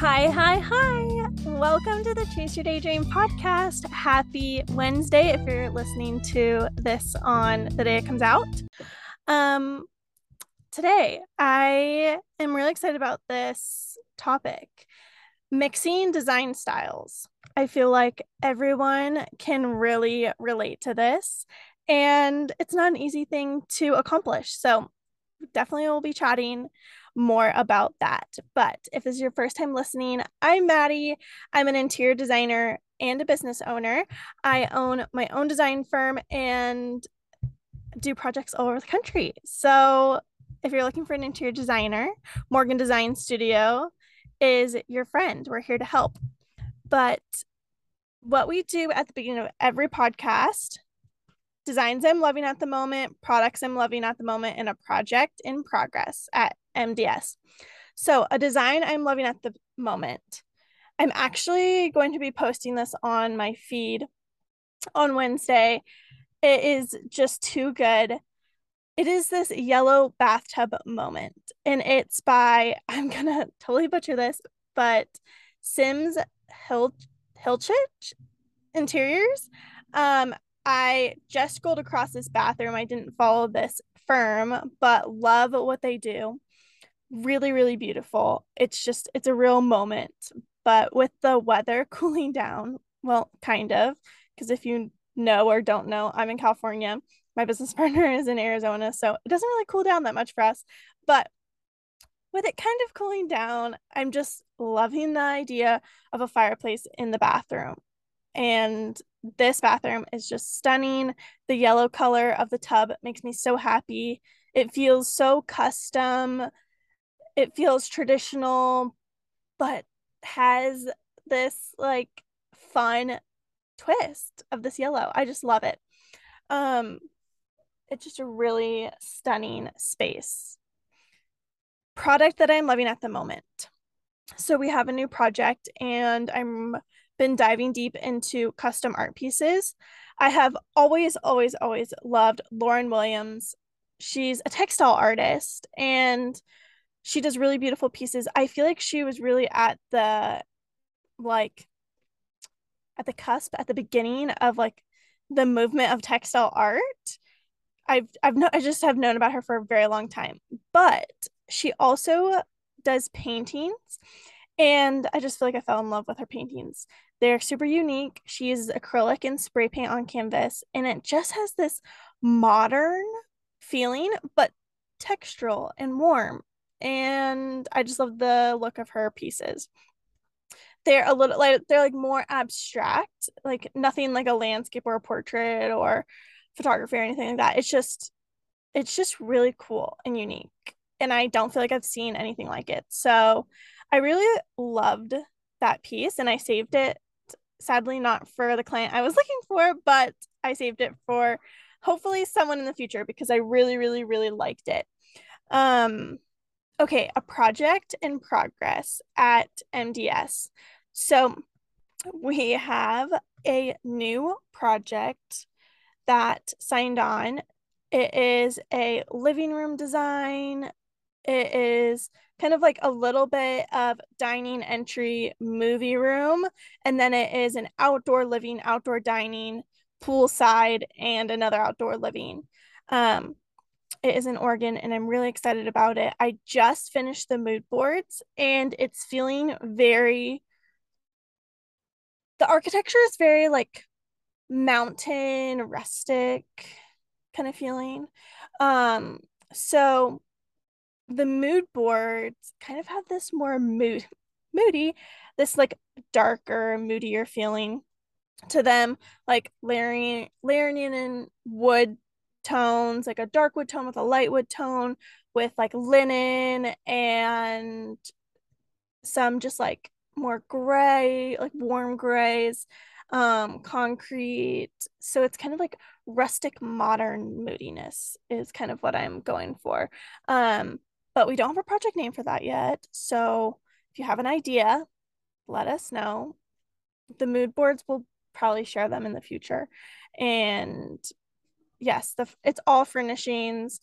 Hi, hi, hi. Welcome to the Chase Your Daydream podcast. Happy Wednesday if you're listening to this on the day it comes out. Um today I am really excited about this topic. Mixing design styles. I feel like everyone can really relate to this and it's not an easy thing to accomplish. So definitely we'll be chatting more about that. But if this is your first time listening, I'm Maddy. I'm an interior designer and a business owner. I own my own design firm and do projects all over the country. So if you're looking for an interior designer, Morgan Design Studio is your friend. We're here to help. But what we do at the beginning of every podcast designs I'm loving at the moment, products I'm loving at the moment, and a project in progress at MDS. So, a design I'm loving at the moment. I'm actually going to be posting this on my feed on Wednesday. It is just too good. It is this yellow bathtub moment, and it's by, I'm gonna totally butcher this, but Sims Hil- Hilchich Interiors. Um, I just scrolled across this bathroom. I didn't follow this firm, but love what they do. Really, really beautiful. It's just, it's a real moment. But with the weather cooling down, well, kind of, because if you know or don't know, I'm in California. My business partner is in Arizona. So it doesn't really cool down that much for us. But with it kind of cooling down, I'm just loving the idea of a fireplace in the bathroom. And this bathroom is just stunning. The yellow color of the tub makes me so happy. It feels so custom. It feels traditional, but has this like fun twist of this yellow. I just love it. Um it's just a really stunning space. Product that I'm loving at the moment. So we have a new project and I'm been diving deep into custom art pieces. I have always, always, always loved Lauren Williams. She's a textile artist and she does really beautiful pieces. I feel like she was really at the like at the cusp at the beginning of like the movement of textile art. I've I've no I just have known about her for a very long time. But she also does paintings and I just feel like I fell in love with her paintings. They're super unique. She uses acrylic and spray paint on canvas, and it just has this modern feeling, but textural and warm. And I just love the look of her pieces. They're a little like they're like more abstract, like nothing like a landscape or a portrait or photography or anything like that. It's just it's just really cool and unique. And I don't feel like I've seen anything like it. So I really loved that piece and I saved it sadly not for the client I was looking for, but I saved it for hopefully someone in the future because I really, really, really liked it. Um, okay, a project in progress at MDS. So we have a new project that signed on. It is a living room design. It is kind of like a little bit of dining entry movie room and then it is an outdoor living outdoor dining poolside and another outdoor living um it is in Oregon and I'm really excited about it. I just finished the mood boards and it's feeling very the architecture is very like mountain rustic kind of feeling. Um so the mood boards kind of have this more mood moody, this like darker, moodier feeling to them, like layering layering in wood tones, like a dark wood tone with a light wood tone, with like linen and some just like more gray, like warm grays, um, concrete. So it's kind of like rustic modern moodiness is kind of what I'm going for. Um, but we don't have a project name for that yet. So if you have an idea, let us know. The mood boards will probably share them in the future. And yes, the it's all furnishings.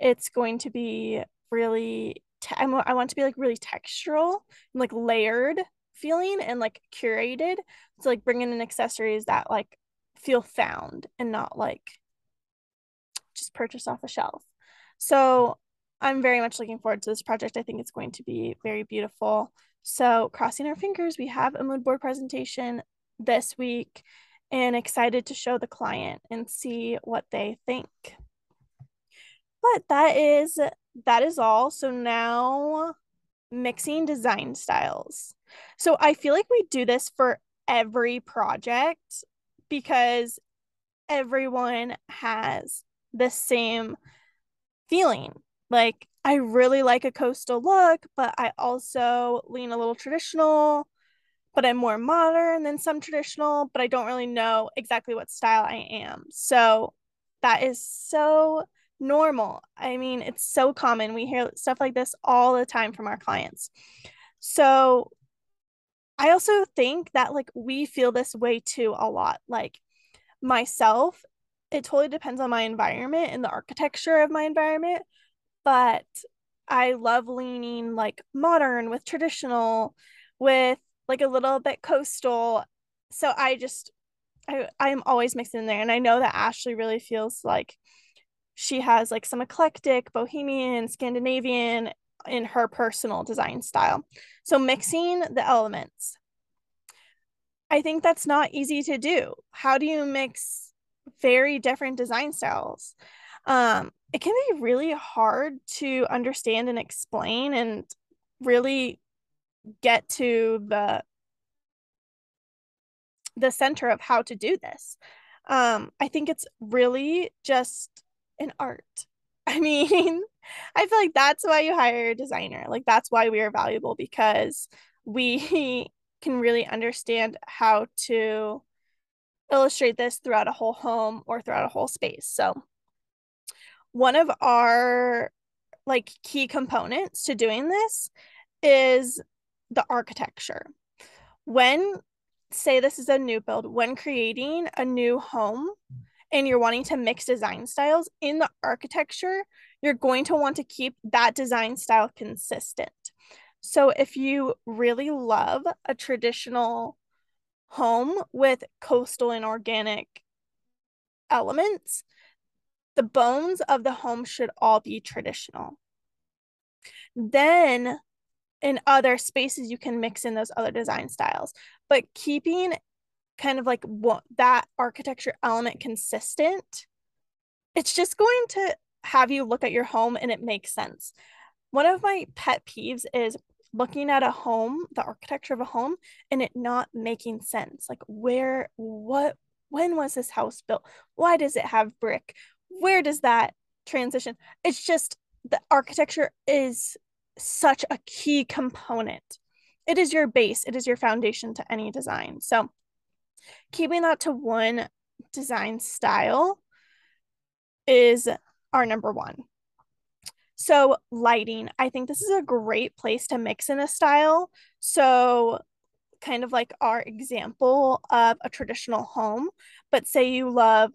It's going to be really te- I want to be like really textural and like layered feeling and like curated. So like bringing in accessories that like feel found and not like just purchased off a shelf. So I'm very much looking forward to this project. I think it's going to be very beautiful. So crossing our fingers, we have a mood board presentation this week and excited to show the client and see what they think. But that is that is all. So now mixing design styles. So I feel like we do this for every project because everyone has the same feeling. Like I really like a coastal look, but I also lean a little traditional, but I'm more modern than some traditional, but I don't really know exactly what style I am. So that is so normal. I mean, it's so common. We hear stuff like this all the time from our clients. So I also think that like we feel this way too a lot. Like myself, it totally depends on my environment and the architecture of my environment, but I love leaning like modern with traditional with like a little bit coastal. So I just I I'm always mixing in there and I know that Ashley really feels like she has like some eclectic bohemian Scandinavian in her personal design style. So mixing the elements. I think that's not easy to do. How do you mix very different design styles? Um, it can be really hard to understand and explain and really get to the the center of how to do this. Um, I think it's really just an art. I mean, I feel like that's why you hire a designer. Like that's why we are valuable because we can really understand how to illustrate this throughout a whole home or throughout a whole space. So one of our like key components to doing this is the architecture. When say this is a new build, when creating a new home and you're wanting to mix design styles in the architecture, you're going to want to keep that design style consistent. So if you really love a traditional home with coastal and organic elements, the bones of the home should all be traditional. Then in other spaces, you can mix in those other design styles, but keeping kind of like what that architecture element consistent, it's just going to have you look at your home and it makes sense. One of my pet peeves is looking at a home, the architecture of a home, and it not making sense. Like, where, what, when was this house built? Why does it have brick? where does that transition? It's just the architecture is such a key component. It is your base, it is your foundation to any design. So, keeping that to one design style is our number one. So, lighting, I think this is a great place to mix in a style. So, kind of like our example of a traditional home, but say you love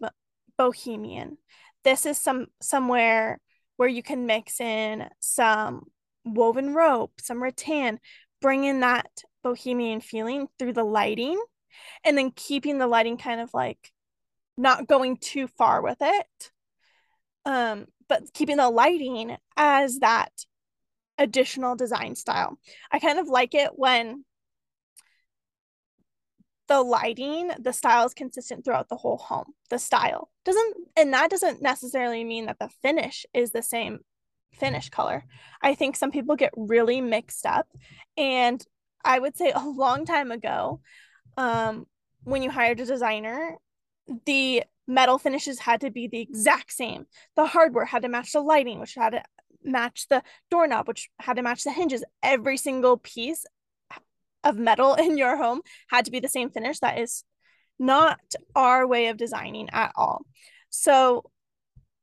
bohemian this is some somewhere where you can mix in some woven rope, some rattan, bring in that bohemian feeling through the lighting and then keeping the lighting kind of like not going too far with it. Um, but keeping the lighting as that additional design style. I kind of like it when the lighting, the style is consistent throughout the whole home. The style doesn't, and that doesn't necessarily mean that the finish is the same finish color. I think some people get really mixed up. And I would say a long time ago, um, when you hired a designer, the metal finishes had to be the exact same. The hardware had to match the lighting, which had to match the doorknob, which had to match the hinges. Every single piece of metal in your home had to be the same finish. That is not our way of designing at all. So,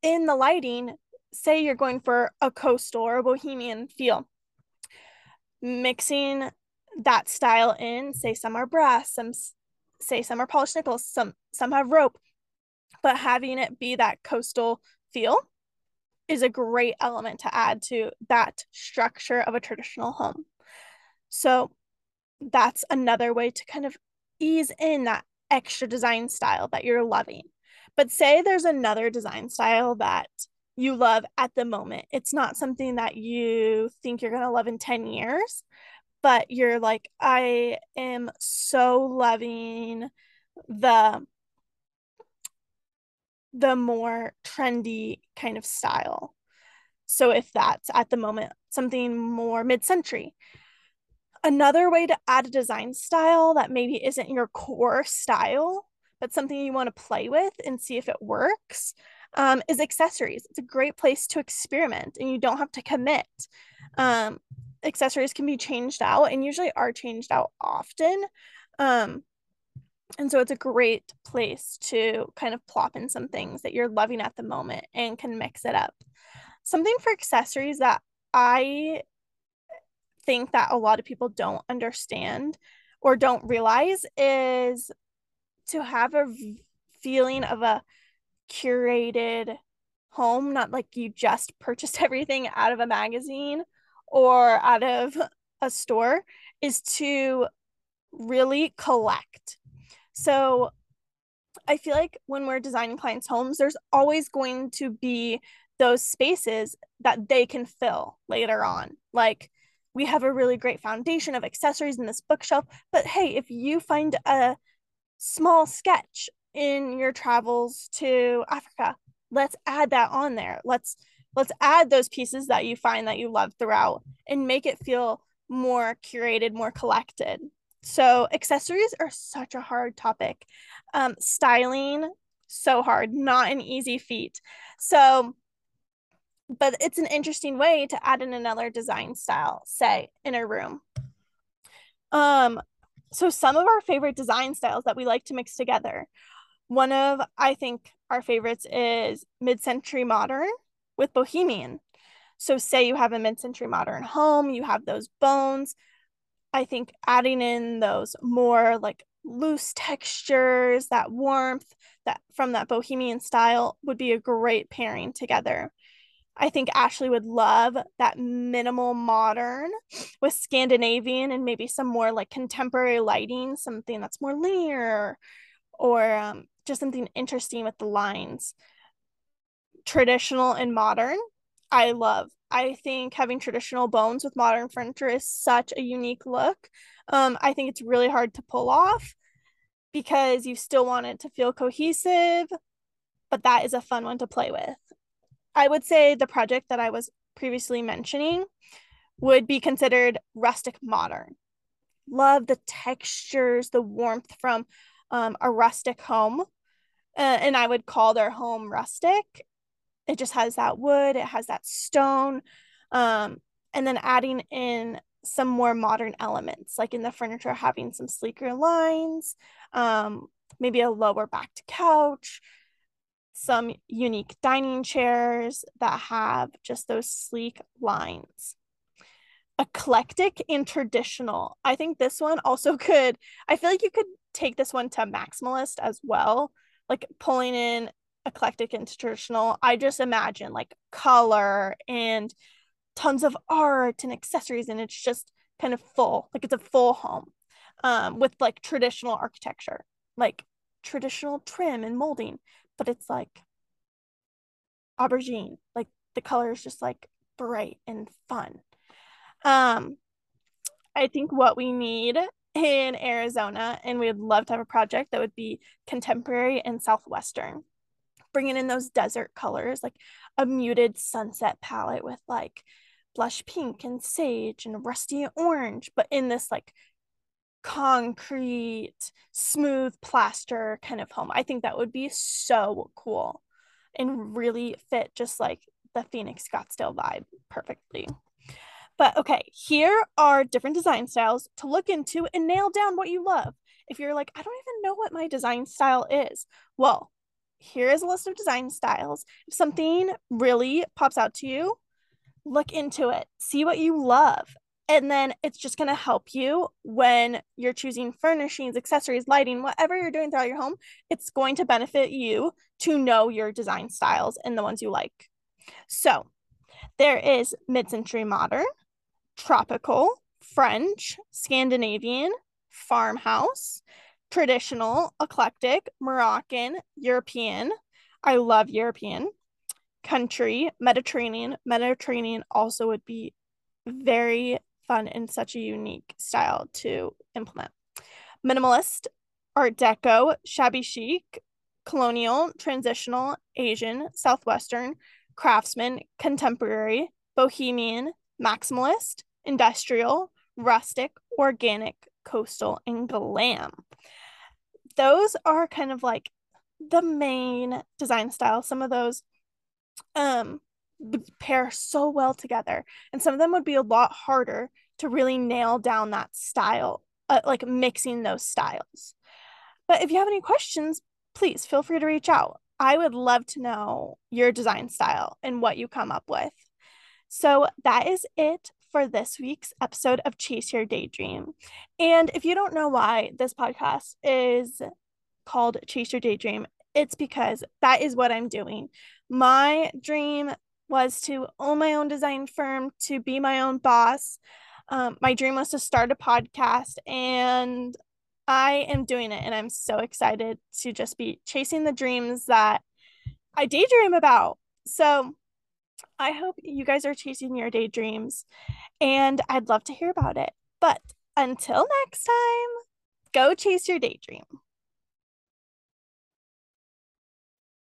in the lighting, say you're going for a coastal or a bohemian feel, mixing that style in, say some are brass, some say some are polished nickels, some some have rope, but having it be that coastal feel is a great element to add to that structure of a traditional home. So that's another way to kind of ease in that extra design style that you're loving. But say there's another design style that you love at the moment. It's not something that you think you're going to love in 10 years, but you're like, I am so loving the the more trendy kind of style. So if that's at the moment something more mid-century. Another way to add a design style that maybe isn't your core style, but something you want to play with and see if it works um, is accessories. It's a great place to experiment and you don't have to commit. Um, accessories can be changed out and usually are changed out often. Um, and so it's a great place to kind of plop in some things that you're loving at the moment and can mix it up. Something for accessories that I think that a lot of people don't understand or don't realize is to have a feeling of a curated home, not like you just purchased everything out of a magazine or out of a store, is to really collect. So I feel like when we're designing clients' homes, there's always going to be those spaces that they can fill later on. Like we have a really great foundation of accessories in this bookshelf, but hey, if you find a small sketch in your travels to Africa. Let's add that on there. Let's let's add those pieces that you find that you love throughout and make it feel more curated, more collected. So accessories are such a hard topic. Um, styling so hard, not an easy feat. So but it's an interesting way to add in another design style, say in a room. Um, so some of our favorite design styles that we like to mix together one of, I think, our favorites is mid century modern with bohemian. So, say you have a mid century modern home, you have those bones. I think adding in those more like loose textures, that warmth that from that bohemian style would be a great pairing together. I think Ashley would love that minimal modern with Scandinavian and maybe some more like contemporary lighting, something that's more linear or um, just something interesting with the lines. Traditional and modern, I love. I think having traditional bones with modern furniture is such a unique look. Um, I think it's really hard to pull off because you still want it to feel cohesive, but that is a fun one to play with. I would say the project that I was previously mentioning would be considered rustic modern. Love the textures, the warmth from um, a rustic home. Uh, and I would call their home rustic. It just has that wood, it has that stone. Um, and then adding in some more modern elements, like in the furniture, having some sleeker lines, um, maybe a lower backed couch, some unique dining chairs that have just those sleek lines eclectic and traditional. I think this one also could, I feel like you could take this one to maximalist as well, like pulling in eclectic and traditional. I just imagine like color and tons of art and accessories, and it's just kind of full, like it's a full home um, with like traditional architecture, like traditional trim and molding, but it's like aubergine, like the color is just like bright and fun. Um, I think what we need in Arizona, and we'd love to have a project that would be contemporary and southwestern, bringing in those desert colors, like a muted sunset palette with like blush pink and sage and rusty orange, but in this like concrete, smooth plaster kind of home. I think that would be so cool and really fit just like the Phoenix Scottsdale vibe perfectly. But okay, here are different design styles to look into and nail down what you love. If you're like, I don't even know what my design style is, well, here is a list of design styles. If something really pops out to you, look into it, see what you love. And then it's just going to help you when you're choosing furnishings, accessories, lighting, whatever you're doing throughout your home. It's going to benefit you to know your design styles and the ones you like. So there is mid century modern, tropical, French, Scandinavian, farmhouse, traditional, eclectic, Moroccan, European. I love European. Country, Mediterranean. Mediterranean also would be very fun and such a unique style to implement. Minimalist, Art Deco, shabby chic, colonial, transitional, Asian, Southwestern, craftsman, contemporary, bohemian, maximalist, industrial, rustic, organic, coastal, and glam. Those are kind of like the main design styles. Some of those um pair so well together, and some of them would be a lot harder to really nail down that style, uh, like mixing those styles. But if you have any questions, please feel free to reach out. I would love to know your design style and what you come up with. So that is it for this week's episode of Chase Your Daydream. And if you don't know why this podcast is called Chase Your Daydream, it's because that is what I'm doing. My dream was to own my own design firm, to be my own boss. Um, my dream was to start a podcast, and I am doing it. And I'm so excited to just be chasing the dreams that I daydream about. So, I hope you guys are chasing your daydreams and I'd love to hear about it. But until next time, go chase your daydream.